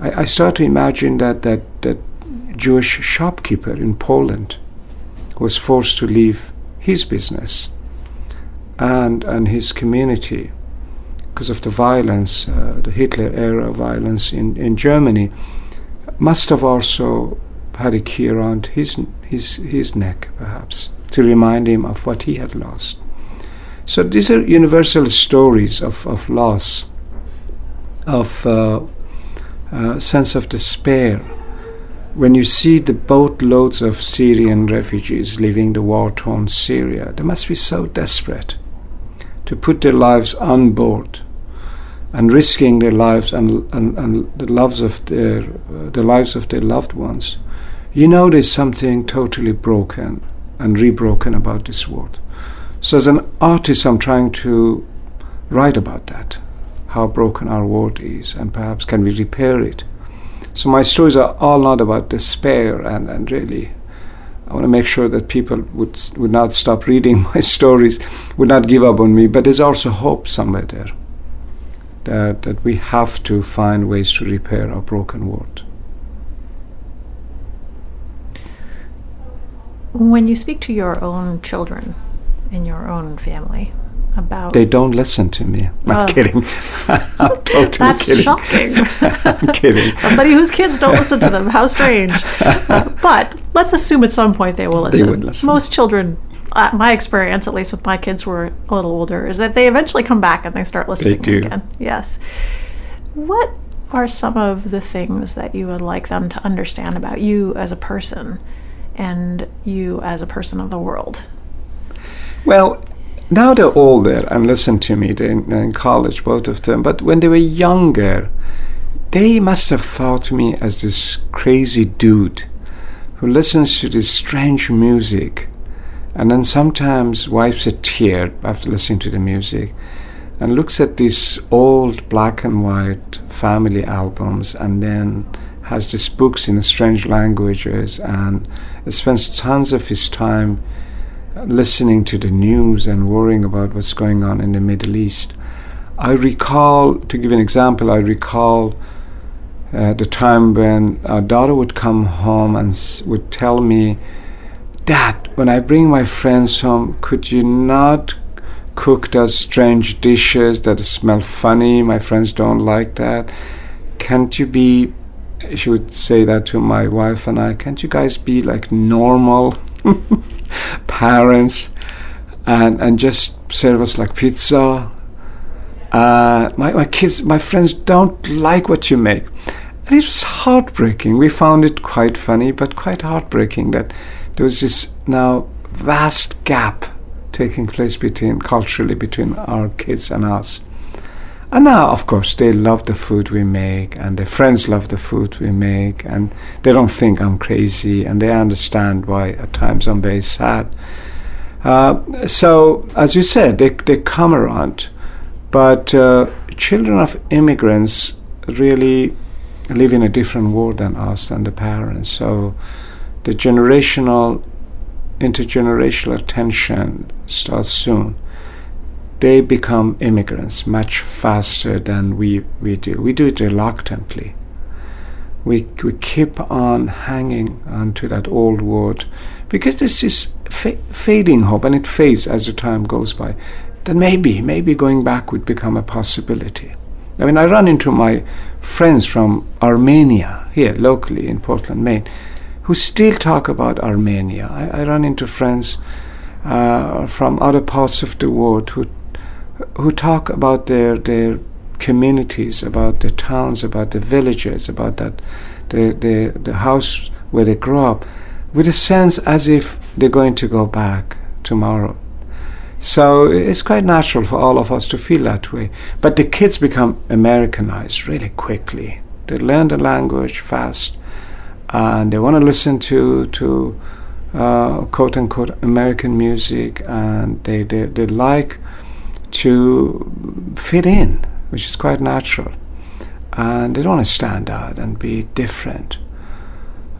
I, I started to imagine that that that Jewish shopkeeper in Poland was forced to leave his business and and his community because of the violence, uh, the Hitler era violence in, in Germany, must have also had a key around his, his, his neck, perhaps, to remind him of what he had lost. So these are universal stories of, of loss, of uh, uh, sense of despair. When you see the boatloads of Syrian refugees leaving the war torn Syria, they must be so desperate to put their lives on board and risking their lives and, and, and the lives of their uh, the lives of their loved ones, you there's something totally broken and rebroken about this world. So as an artist, I'm trying to write about that, how broken our world is, and perhaps can we repair it. So my stories are all not about despair and, and really I want to make sure that people would would not stop [laughs] reading my stories, would not give up on me. But there's also hope somewhere there that, that we have to find ways to repair our broken world. When you speak to your own children in your own family about. They don't listen to me. I'm Oh. kidding. [laughs] I'm totally That's kidding. shocking. [laughs] I'm kidding. Somebody whose kids don't listen to them. How strange. Uh, but let's assume at some point they will listen. They would listen. Most children, uh, my experience, at least with my kids who are a little older, is that they eventually come back and they start listening they do. again. Yes. What are some of the things that you would like them to understand about you as a person and you as a person of the world? Well, now they're older and listen to me. They're in, in college, both of them. But when they were younger, they must have thought me as this crazy dude who listens to this strange music and then sometimes wipes a tear after listening to the music and looks at these old black and white family albums and then has these books in strange languages and spends tons of his time listening to the news and worrying about what's going on in the Middle East. I recall, to give an example, I recall uh, the time when our daughter would come home and s- would tell me, Dad, when I bring my friends home, could you not cook those strange dishes that smell funny? My friends don't like that. Can't you be, she would say that to my wife and I, can't you guys be like normal [laughs] parents and, and just serve us like pizza? Uh, my, my kids, my friends don't like what you make. And it was heartbreaking. We found it quite funny, but quite heartbreaking that there was this now vast gap taking place between culturally between our kids and us. And now, of course, they love the food we make, and their friends love the food we make, and they don't think I'm crazy, and they understand why at times I'm very sad. Uh, so, as you said, they, they come around, but uh, children of immigrants really live in a different world than us, than the parents. So, the generational, intergenerational tension starts soon they become immigrants much faster than we, we do. We do it reluctantly. We, we keep on hanging onto that old word because this is fa- fading hope and it fades as the time goes by. Then maybe, maybe going back would become a possibility. I mean, I run into my friends from Armenia here locally in Portland, Maine, who still talk about Armenia. I, I run into friends uh, from other parts of the world who who talk about their their communities, about the towns, about the villages, about that the, the, the house where they grew up, with a sense as if they're going to go back tomorrow. So it's quite natural for all of us to feel that way. But the kids become Americanized really quickly. They learn the language fast, and they want to listen to to uh, quote unquote American music, and they, they they like to fit in, which is quite natural, and they don't want to stand out and be different.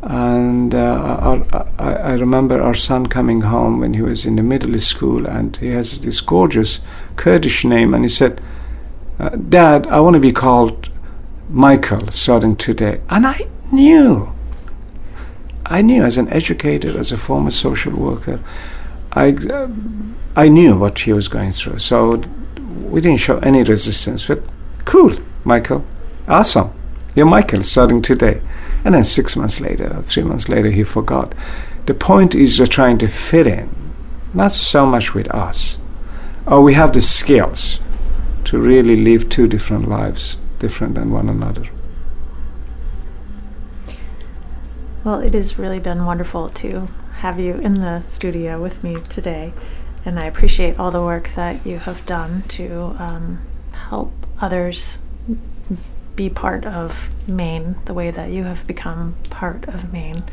And uh, our, I, I, remember our son coming home when he was in the middle school and he has this gorgeous Kurdish name and he said, uh, Dad, I want to be called Michael starting today. And I knew, I knew as an educator, as a former social worker, I, I knew what he was going through. So we didn't show any resistance. But cool, Michael, awesome. You're Michael starting today. And then six months later, or three months later, he forgot. The point is you're trying to fit in, not so much with us. Oh, we have the skills to really live two different lives, different than one another. Well, it has really been wonderful to have you in the studio with me today, and I appreciate all the work that you have done to um, help others be part of Maine the way that you have become part of Maine.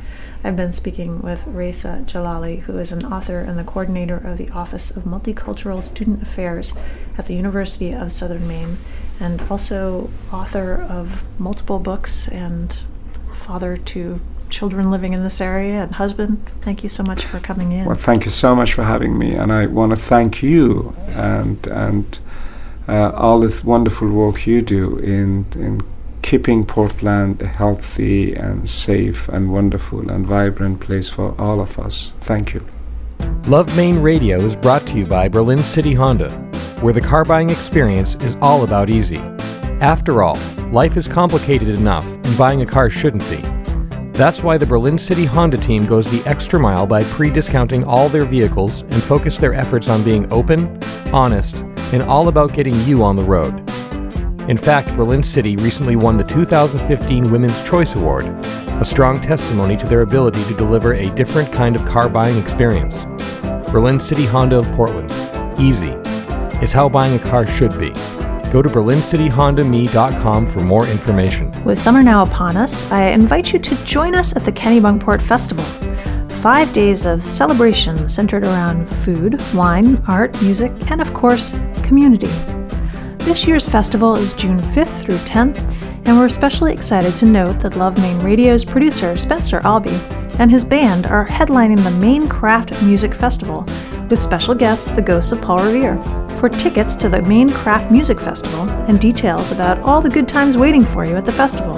I've been speaking with Reza Jalali, who is an author and the coordinator of the Office of Multicultural Student Affairs at the University of Southern Maine, and also author of multiple books and father to children living in this area and husband. Thank you so much for coming in. Well, thank you so much for having me, and I want to thank you and and uh, all the wonderful work you do in, in keeping Portland a healthy and safe and wonderful and vibrant place for all of us. Thank you. Love Maine Radio is brought to you by Berlin City Honda, where the car buying experience is all about easy. After all, life is complicated enough, and buying a car shouldn't be. That's why the Berlin City Honda team goes the extra mile by pre discounting all their vehicles and focus their efforts on being open, honest, and all about getting you on the road. In fact, Berlin City recently won the 2015 Women's Choice Award, a strong testimony to their ability to deliver a different kind of car buying experience. Berlin City Honda of Portland. Easy. It's how buying a car should be. Go to berlincityhondame.com for more information. With summer now upon us, I invite you to join us at the Kennebunkport Festival five days of celebration centered around food, wine, art, music, and of course, community. This year's festival is June 5th through 10th, and we're especially excited to note that Love Maine Radio's producer Spencer Albee and his band are headlining the Maine Craft Music Festival with special guests the Ghosts of Paul Revere. For tickets to the Maine Craft Music Festival and details about all the good times waiting for you at the festival,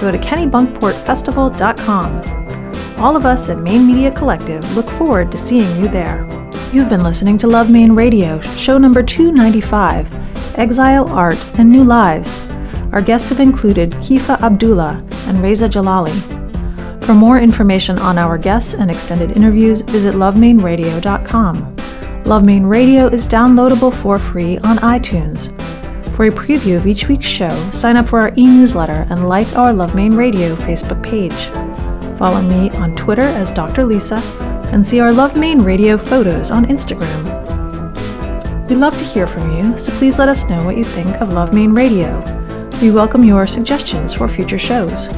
go to kennebunkportfestival.com. All of us at Maine Media Collective look forward to seeing you there. You've been listening to Love Maine Radio, show number 295 Exile, Art, and New Lives. Our guests have included Kifa Abdullah and Reza Jalali. For more information on our guests and extended interviews, visit lovemaineradio.com. Love Maine Radio is downloadable for free on iTunes. For a preview of each week's show, sign up for our e newsletter and like our Love Maine Radio Facebook page. Follow me on Twitter as Dr. Lisa and see our Love Maine radio photos on Instagram. We love to hear from you, so please let us know what you think of Love Maine Radio. We welcome your suggestions for future shows.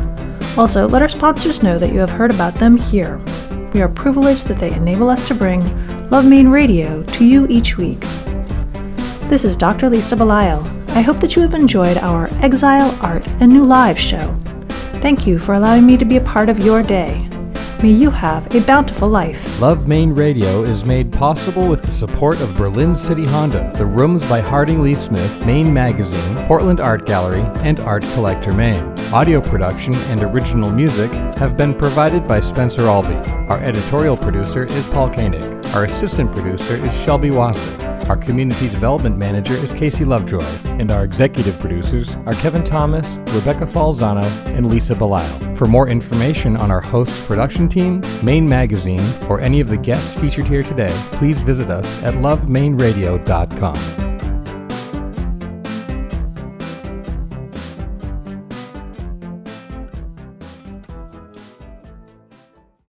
Also, let our sponsors know that you have heard about them here. We are privileged that they enable us to bring Love Maine Radio to you each week. This is Dr. Lisa Belisle. I hope that you have enjoyed our Exile, Art, and New Lives show. Thank you for allowing me to be a part of your day. May you have a bountiful life. Love Maine Radio is made possible with the support of Berlin City Honda, The Rooms by Harding Lee Smith, Maine Magazine, Portland Art Gallery, and Art Collector Maine. Audio production and original music have been provided by Spencer Albee. Our editorial producer is Paul Koenig. Our assistant producer is Shelby Wasser. Our community development manager is Casey Lovejoy, and our executive producers are Kevin Thomas, Rebecca Falzano, and Lisa Belisle. For more information on our hosts production team, Maine Magazine, or any of the guests featured here today, please visit us at lovemaineradio.com.